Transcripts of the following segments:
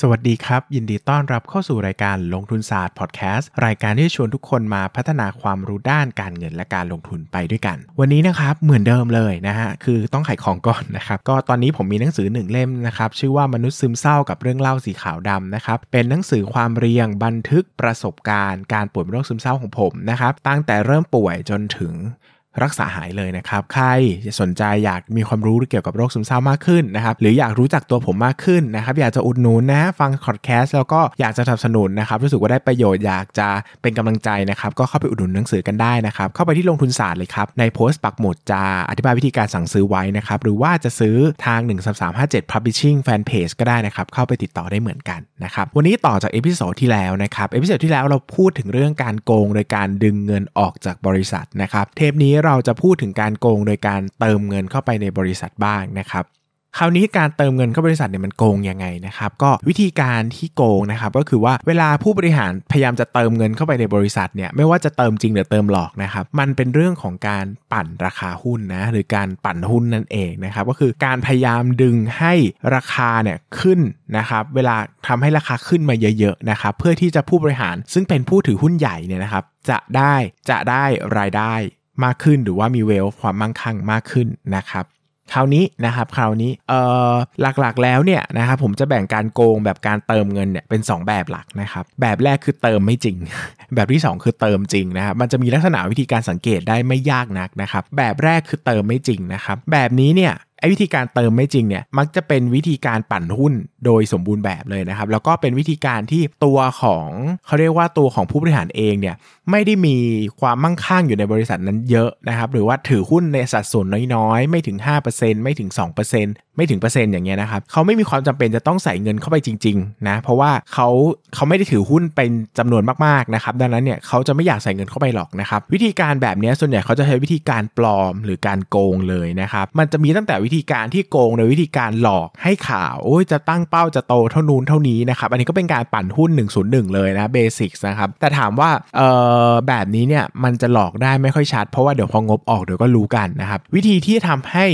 สวัสดีครับ ยินดีต้อนรับเข้าสู่รายการลงทุนศาสตร์พอดแคสต์รายการที่ชวนทุกคนมาพัฒนาความรู้ด้านการเงินและการลงทุนไปด้วยกัน วันนี้นะครับเหมือนเดิมเลยนะฮะคือต้องขายของก่อนนะครับก็ตอนนี้ผมมีหนังสือหนึ่งเล่มนะครับชื่อว่ามนุษย์ซึมเศร้ากับเรื่องเล่าสีขาวดำนะครับเป็นหนังสือความเรียงบันทึกประสบการณ์การป่วยเป็นโรคซึมเศร้าของผมนะครับตั้งแต่เริ่มป่วยจนถึง รักษาหายเลยนะครับ ใครสนใจอยากมีความรู้เกี่ยวกับโรคซึมเศร้ามากขึ้นนะครับ หรืออยากรู้จักตัวผมมากขึ้นนะครับ อยากจะอุดหนุนนะ ฟังคอร์ดแคสต์แล้วก็อยากจะสนับสนุนนะครับ รู้สึกว่าได้ประโยชน์อยากจะเป็นกำลังใจนะครับ ก็เข้าไปอุดหนุนหนังสือกันได้นะครับ เข้าไปที่ลงทุนศาสตร์เลยครับ ในโพสต์ปักหมุดจะอธิบายวิธีการสั่งซื้อไว้นะครับ หรือว่าจะซื้อทาง 13357 Publishing Fanpage ก็ได้นะครับ เข้าไปติดต่อได้เหมือนกันนะครับ วันนี้ต่อจาก episode ที่แล้วนะครับ episode ที่แล้วเราพูดถึงเรื่องการโกง โดยการดึงเงินออกจากบริษัทนะครับ เทปนี้เราจะพูดถึงการโกงโดยการเติมเงินเข้าไปในบริษัทบ้างนะครับคราวนี้การเติมเงินเข้าบริษัทเนี่ยมันโกงยังไงนะครับก็วิธีการที่โกงนะครับก็คือว่าเวลาผู้บริหารพยายามจะเติมเงินเข้าไปในบริษัทเนี่ยไม่ว่าจะเติมจริงหรือเติมหลอกนะครับมันเป็นเรื่องของการปั่นราคาหุ้นนะหรือการปั่นหุ้นนั่นเองนะครับก็คือการพยายามดึงให้ราคาเนี่ยขึ้นนะครับเวลาทำให้ราคาขึ้นมาเยอะๆนะครับเพื่อที่จะผู้บริหารซึ่งเป็นผู้ถือหุ้นใหญ่เนี่ยนะครับจะได้จะได้รายได้ มากขึ้นหรือว่ามีเวลความมั่งคั่งมากขึ้นนะครับคราวนี้นะครับคราวนี้เอ่อหลักๆแล้วเนี่ยนะครับผมจะแบ่งการโกงแบบการเติมเงินเนี่ยเป็น 2 แบบหลักนะครับแบบแรกคือเติมไม่จริง แบบที่ 2 คือเติมจริงนะครับมันจะมีลักษณะวิธีการสังเกตได้ไม่ยากนักนะครับแบบแรกคือเติมไม่จริงนะครับแบบนี้เนี่ย ไอ้วิธีการเติมไม่จริงเนี่ยมักจะเป็นวิธีการปั่นหุ้นโดยสมบูรณ์แบบเลยนะครับ แล้วก็เป็นวิธีการที่ตัวของเขาเรียกว่าตัวของผู้บริหารเองเนี่ยไม่ได้มีความมั่งคั่งอยู่ในบริษัทนั้นเยอะนะครับ หรือว่าถือหุ้นในสัดส่วนน้อยๆ ไม่ถึง 5%ไม่ถึง 2%ไม่ถึงเปอร์เซ็นต์อย่างเงี้ยนะครับเขาไม่มีความจำเป็นจะต้องใส่เงินเข้าไปจริงๆนะเพราะว่าเขาเขาไม่ได้ถือหุ้นเป็นจำนวนมากๆนะครับดังนั้นเนี่ยเขาจะไม่อยากใส่เงินเข้าไปหรอกนะครับวิธีการแบบนี้ส่วนใหญ่เขาจะใช้วิธีการปลอมหรือการโกงเลยนะครับมันจะมีตั้งแต่วิธีการที่โกงโดยวิธีการหลอกให้ข่าวโอ้ยจะตั้งเป้าจะโตเท่านู้นเท่านี้นะครับ อันนี้ก็เป็นการปั่นหุ้น 101 เลยนะเบสิกนะครับ แต่ถามว่าเอ่อแบบนี้เนี่ยมันจะหลอกได้ไม่ค่อยชัด เพราะว่าเดี๋ยวพองบออกเดี๋ยวก็รู้กันนะครับวิธีที่ทำให้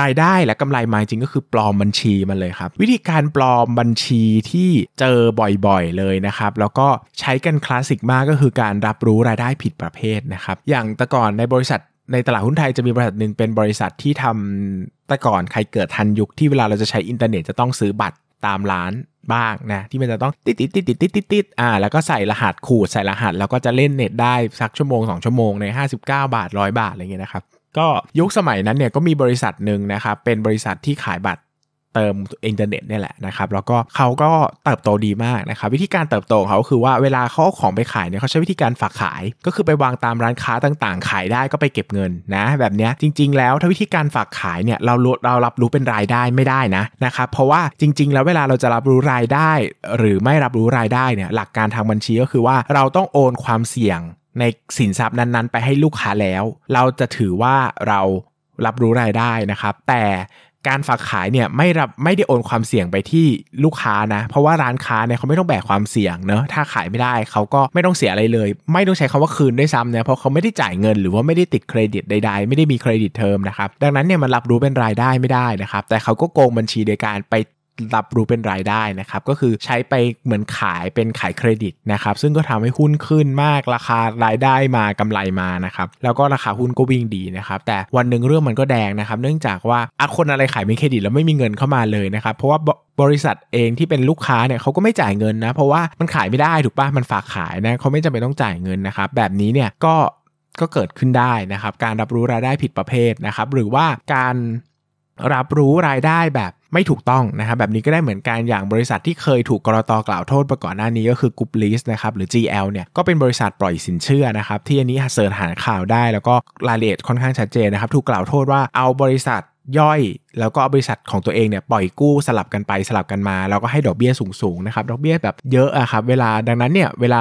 รายได้และกำไรมาจริงก็คือปลอมบัญชีมันเลยครับ วิธีการปลอมบัญชีที่เจอบ่อยๆเลยนะครับ แล้วก็ใช้กันคลาสสิกมากก็คือการรับรู้รายได้ผิดประเภทนะครับ อย่างแต่ก่อนในบริษัท ในตลาดหุ้นไทยจะมีบริษัทหนึ่งเป็นบริษัทที่ทำแต่ก่อนใครเกิดทันยุคที่เวลาเราจะใช้อินเทอร์เน็ตจะต้องซื้อบัตรตามร้านบ้างนะที่มันจะต้องติดติดติดติดติดติดติดอ่าแล้วก็ใส่รหัสขูดใส่รหัส แล้วก็จะเล่นเน็ตได้สักชั่วโมง 2 ชั่วโมงใน 59 บาท 100 บาทอะไรเงี้ยนะครับก็ยุคสมัยนั้นเนี่ยก็มีบริษัทหนึ่งนะครับเป็นบริษัทที่ขายบัตร เติมอินเทอร์เน็ตเนี่ยแหละนะครับแล้วก็เขาก็เติบโตดีมากนะครับวิธีการเติบโตของเขาคือว่าเวลาเขาเอาของไปขายเนี่ยเขาใช้วิธีการฝากขาย ก็คือไปวางตามร้านค้าต่างๆ ขายได้ก็ไปเก็บเงินนะแบบเนี้ยจริง ๆ แล้วถ้าวิธีการฝากขายเนี่ยเราเรารับรู้เป็นรายได้ไม่ได้นะนะครับเพราะว่าจริง ๆ แล้วเวลาเราจะรับรู้รายได้ หรือไม่รับรู้รายได้เนี่ยหลักการทางบัญชีก็คือว่าเราต้องโอนความเสี่ยงในสินทรัพย์นั้นๆ ไปให้ลูกค้าแล้ว เราจะถือว่าเรารับรู้รายได้นะครับ แต่ การฝากขายเนี่ยไม่รับไม่ได้โอนความเสี่ยงไปที่ลูกค้านะ เพราะว่าร้านค้าเนี่ยเขาไม่ต้องแบกความเสี่ยงเนอะถ้าขายไม่ได้เขาก็ไม่ต้องเสียอะไรเลย ไม่ต้องใช้คาว่าคืนด้วยซ้ำเนี่ยเพราะเขาไม่ได้จ่ายเงินหรือว่าไม่ได้ติดเครดิตใดๆ ไม่ได้มีเครดิตเทอมนะครับดังนั้นเนี่ยมันรับรู้เป็นรายได้ไม่ได้นะครับแต่เขาก็โกงบัญชีโดยการไป รับรู้เป็นรายได้นะครับ ก็คือใช้ไปเหมือนขายเป็นขายเครดิตนะครับ ซึ่งก็ทำให้หุ้นขึ้นมากราคารายได้มากำไรมานะครับ แล้วก็ราคาหุ้นก็วิ่งดีนะครับ แต่วันหนึ่งเรื่องมันก็แดงนะครับ เนื่องจากว่าอะคนอะไรขายไม่เครดิตแล้วไม่มีเงินเข้ามาเลยนะครับ เพราะว่าบริษัทเองที่เป็นลูกค้าเนี่ยเขาก็ไม่จ่ายเงินนะ เพราะว่ามันขายไม่ได้ถูกปะมันฝากขายนะเขาไม่จำเป็นต้องจ่ายเงินนะครับ แบบนี้เนี่ยก็ก็เกิดขึ้นได้นะครับ การรับรู้รายได้ผิดประเภทนะครับ หรือว่าการรับรู้รายได้แบบ ไม่ถูกต้องนะครับแบบนี้ก็ได้เหมือนกันอย่างบริษัทที่เคยถูกก.ล.ต.กล่าวโทษมาก่อนหน้านี้ก็คือ Group Lease นะครับหรือ GL เนี่ยก็เป็นบริษัทปล่อยสินเชื่อนะครับที่อันนี้ search หาข่าวได้ แล้วก็รายละเอียดค่อนข้างชัดเจนนะครับถูกกล่าวโทษว่าเอาบริษัท ย่อย แล้วก็บริษัทของตัวเองเนี่ยปล่อยกู้สลับกันไปสลับกันมา แล้วก็ให้ดอกเบี้ยสูงๆนะครับดอกเบี้ยแบบเยอะอะครับเวลาดังนั้นเนี่ยเวลา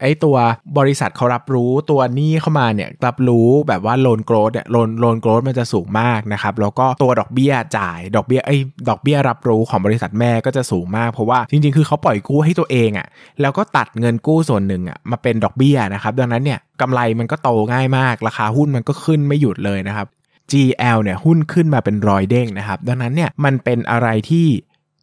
ไอ้ตัวบริษัทเขารับรู้ตัวหนี้เข้ามาเนี่ยรับรู้แบบว่า loan growth เนี่ย loan loan growth มันจะสูงมากนะครับแล้วก็ตัวดอกเบี้ยจ่าย ดอกเบี้ยไอ้ดอกเบี้ยรับรู้ของบริษัทแม่ก็จะสูงมาก เพราะว่าจริงๆ คือเขาปล่อยกู้ให้ตัวเองอะแล้วก็ตัดเงินกู้ส่วนหนึ่งอะ่ะมาเป็นดอกเบี้ยนะครับดังนั้นเนี่ยกำไรมันก็โตง่ายมาก ราคาหุ้นมันก็ขึ้นไม่หยุดเลยนะครับ GL เนี่ยหุ้นขึ้นมาเป็นรอยเด้งนะครับ ดังนั้นเนี่ยมันเป็นอะไรที่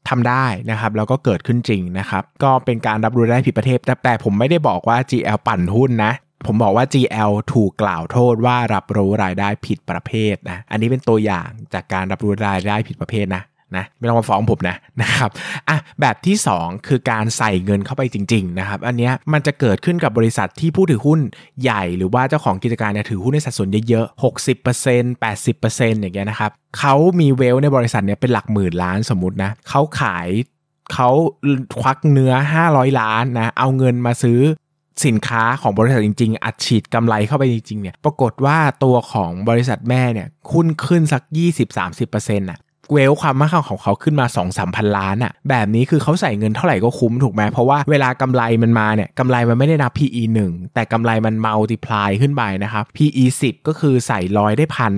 ทำได้นะครับแล้วก็เกิดขึ้นจริงนะครับ ก็เป็นการรับรู้ได้ผิดประเทศแต่แต่ผมไม่ได้บอกว่า GL ปั่นหุ้นนะ ผมบอกว่า GL ถูกกล่าวโทษว่ารับรู้รายได้ผิดประเภทนะ อันนี้เป็นตัวอย่างจากการรับรู้รายได้ผิดประเภทนะ นะไม่ต้องมาฟ้องผมนะนะครับอะแบบที่ 2 คือการใส่เงินเข้าไปจริงๆนะครับอันนี้มันจะเกิดขึ้นกับบริษัทที่ผู้ถือหุ้นใหญ่หรือว่าเจ้าของกิจการเนี่ยถือหุ้นในสัดส่วนเยอะๆ 60% 80%อย่างเงี้ยนะครับเขามีเวลในบริษัทเนี่ยเป็นหลักหมื่นล้านสมมตินะเขาขายเขาควักเนื้อ 500 ล้านนะเอาเงินมาซื้อสินค้าของบริษัทจริง ๆ อัดฉีดกำไรเข้าไปจริงๆเนี่ย ปรากฏว่าตัวของบริษัทแม่เนี่ยหุ้นขึ้นสัก 20-30%น่ะ wealth ความมั่งคั่งของเขาขึ้นมา2 3พันล้านอะแบบนี้คือเขาใส่เงินเท่าไหร่ก็คุ้มถูกไหมเพราะว่าเวลากำไรมันมาเนี่ยกำไรมันไม่ได้นับ PE 1 แต่กำไรมัน multiply ขึ้นไปนะครับ PE 10 ก็คือใส่ร้อยได้พัน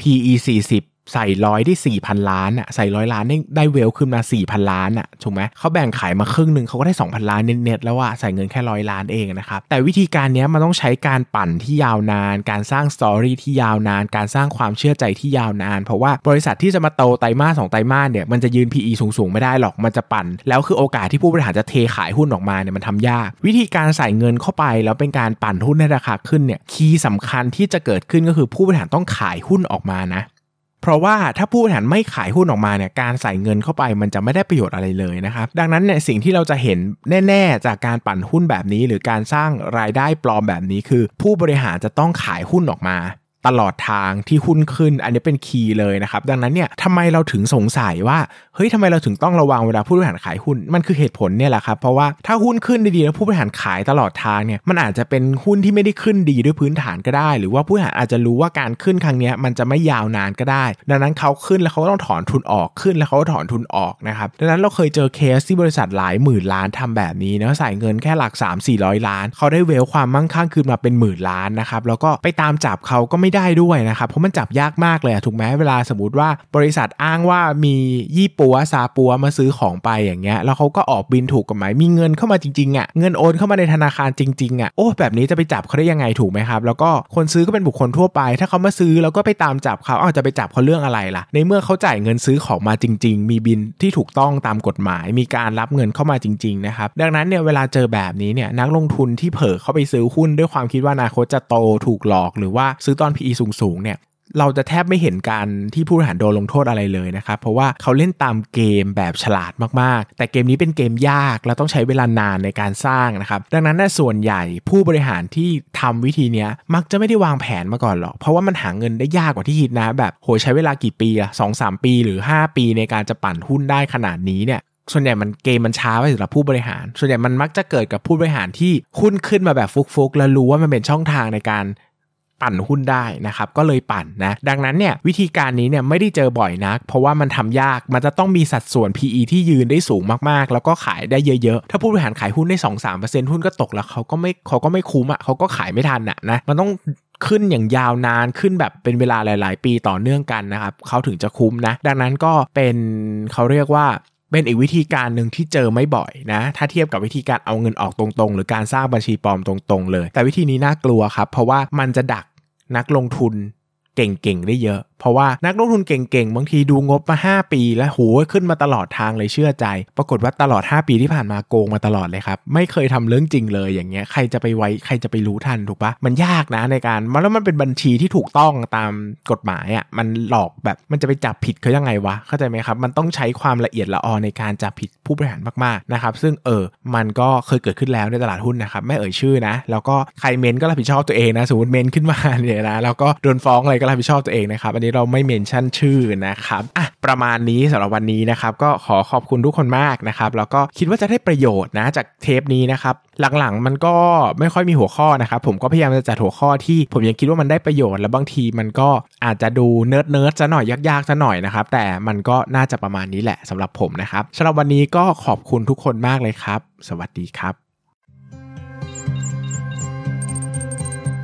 PE 40 ใส่ร้อยได้สี่พันล้านอะใส่ร้อยล้านได้ได้ wealth ขึ้นมาสี่พันล้านอะถูกไหมเขาแบ่งขายมาครึ่งหนึ่งเขาก็ได้สองพันล้านเน็ตๆแล้วว่าใส่เงินแค่ร้อยล้านเองนะครับแต่วิธีการนี้มันต้องใช้การปั่นที่ยาวนาน การสร้าง story ที่ยาวนาน การสร้างความเชื่อใจที่ยาวนาน เพราะว่าบริษัทที่จะมาโตไตรมาสสองไตรมาสเนี่ยมันจะยืน PE สูงๆไม่ได้หรอกมันจะปั่น แล้วคือโอกาสที่ผู้บริหารจะเทขายหุ้นออกมาเนี่ยมันทำยาก วิธีการใส่เงินเข้าไปแล้วเป็นการปั่นหุ้นให้ราคาขึ้นเนี่ยคีย์สำคัญที่จะเกิดขึ้นก็คือผู้บริหารต้องขายหุ้นออกมานะ เพราะว่าถ้าผู้บริหารไม่ขายหุ้นออกมาเนี่ยการใส่เงินเข้าไปมันจะไม่ได้ประโยชน์อะไรเลยนะครับ ดังนั้นเนี่ยสิ่งที่เราจะเห็นแน่ ๆ จากการปั่นหุ้นแบบนี้ หรือการสร้างรายได้ปลอมแบบนี้คือ ผู้บริหารจะต้องขายหุ้นออกมา ตลอดทางที่หุ้นขึ้น อันนี้เป็นคีย์เลยนะครับ ดังนั้นเนี่ยทำไมเราถึงสงสัยว่าเฮ้ยทำไมเราถึงต้องระวังเวลาผู้บริหารขายหุ้นมันคือเหตุผลเนี่ยแหละครับเพราะว่าถ้าหุ้นขึ้นดีๆแล้วผู้บริหารขายตลอดทางเนี่ยมันอาจจะเป็นหุ้นที่ไม่ได้ขึ้นดีด้วยพื้นฐานก็ได้ หรือว่าผู้บริหารอาจจะรู้ว่าการขึ้นครั้งนี้มันจะไม่ยาวนานก็ได้ ดังนั้นเขาขึ้นแล้วเขาก็ต้องถอนทุนออกขึ้นแล้วเขาก็ถอนทุนออกนะครับดังนั้นเราเคยเจอเคสที่บริษัทหลายหมื่นล้านทำแบบนี้นะใส่เงินแค่หลัก 3 4 0 0 ล้าน เขาได้เวลความมั่งคั่งขึ้นมาเป็นหมื่นล้านนะครับแล้วก็ไปตามจับเขาก็ไม่ได้ด้วยนะครับเพราะมันจับยากมากเลยถูกไหมเวลาสมมติว่าบริษัทอ้างว่ามียี่ปัวซาปัวมาซื้อของไปอย่างเงี้ยแล้วเขาก็ออกบินถูกกฎหมายมีเงินเข้ามาจริงๆอะ่ะเงินโอนเข้ามาในธนาคารจริงๆอะ่ะโอ้แบบนี้จะไปจับเขาได้ยังไงถูกไหมครับ แล้วก็คนซื้อก็เป็นบุคคลทั่วไป ถ้าเขามาซื้อแล้วก็ไปตามจับเขาอาจจะไปจับเขาเรื่องอะไรล่ะ ในเมื่อเขาจ่ายเงินซื้อของมาจริง ๆ มีบินที่ถูกต้องตามกฎหมาย มีการรับเงินเข้ามาจริงๆนะครับดังนั้นเนี่ยเวลาเจอแบบนี้เนี่ยนักลงทุนที่เผลอเข้าไปซื้อหุ้นด้วยความคิดว่าอนาคตจะโตถูกหลอก หรือว่าซื้อตอน PE สูงๆเนี่ยเราจะแทบไม่เห็นการที่ผู้บริหารโดนลงโทษอะไรเลยนะครับเพราะว่าเขาเล่นตามเกมแบบฉลาดมากๆ แต่เกมนี้เป็นเกมยากและต้องใช้เวลานานในการสร้างนะครับดังนั้นส่วนใหญ่ผู้บริหารที่ทำวิธีนี้มักจะไม่ได้วางแผนมาก่อนหรอกเพราะว่ามันหาเงินได้ยากกว่าที่คิดนะ แบบโหใช้เวลากี่ปีอะสองสามปีหรือ 5 ปีในการจะปั่นหุ้นได้ขนาดนี้เนี่ยส่วนใหญ่มันเกมมันช้าไปสำหรับผู้บริหาร ส่วนใหญ่มันมักจะเกิดกับผู้บริหารที่หุ้นขึ้นมาแบบฟุกๆ แล้วรู้ว่ามันเป็นช่องทางในการ ปั่นหุ้นได้นะครับก็เลยปั่นนะดังนั้นเนี่ยวิธีการนี้เนี่ยไม่ได้เจอบ่อยนัก เพราะว่ามันทำยากมันจะต้องมีสัดส่วน PE ที่ยืนได้สูงมากๆ แล้วก็ขายได้เยอะๆ ถ้าผู้บริหารขายหุ้นได้ 2-3%หุ้นก็ตกแล้วเขาก็ไม่เขาก็ไม่คุ้มอะเขาก็ขายไม่ทันอะนะมันต้องขึ้นอย่างยาวนานขึ้นแบบเป็นเวลาหลาย ๆ ปีต่อเนื่องกันนะครับเขาถึงจะคุ้มนะ ดังนั้นก็เป็นเขาเรียกว่าเป็นอีกวิธีการหนึ่งที่เจอไม่บ่อยนะ ถ้าเทียบกับวิธีการเอาเงินออกตรงๆ หรือการสร้างบัญชีปลอมตรงๆ เลย แต่วิธีนี้น่ากลัวครับ เพราะว่ามันจะดัก นักลงทุนเก่งๆได้เยอะเพราะว่านักลงทุนเก่งๆ บางทีดูงบมา 5 ปี แล้วโหขึ้นมาตลอดทางเลยเชื่อใจ ปรากฏว่าตลอด 5 ปีที่ผ่านมาโกงมาตลอดเลยครับไม่เคยทำเรื่องจริงเลยอย่างเงี้ยใครจะไปไว้ใครจะไปรู้ทันถูกปะมันยากนะในการมันแล้วมันเป็นบัญชีที่ถูกต้องตามกฎหมายอะ่ะมันหลอกแบบมันจะไปจับผิดเขายังไงวะเข้าใจไหมครับมันต้องใช้ความละเอียดละออในการจับผิดผู้บริหารมากๆนะครับซึ่งเออมันก็เคยเกิดขึ้นแล้วในตลาดหุ้นนะครับไม่เอ่ยชื่อนะ แล้วก็ใครเมนต์ก็รับผิดชอบตัวเองนะสมมติเมนต์ขึ้นมาเนี่ยนะแล้วก็โดนฟ้องอะไรก็รับผิดชอบตัวเองนะครับอันนี้นี้เราไม่ mention ชื่อนะครับอะประมาณนี้สำหรับวันนี้นะครับ ก็ขอขอบคุณทุกคนมากนะครับแล้วก็คิดว่าจะได้ประโยชน์นะจากเทปนี้นะครับหลังๆมันก็ไม่ค่อยมีหัวข้อนะครับผมก็พยายามจะจัดหัวข้อที่ผมยังคิดว่ามันได้ประโยชน์และบางทีมันก็อาจจะดู nerd nerd จะหน่อยยากๆจะหน่อยนะครับแต่มันก็น่าจะประมาณนี้แหละสำหรับผมนะครับสำหรับวันนี้ก็ขอบคุณทุกคนมากเลยครับ สวัสดีครับ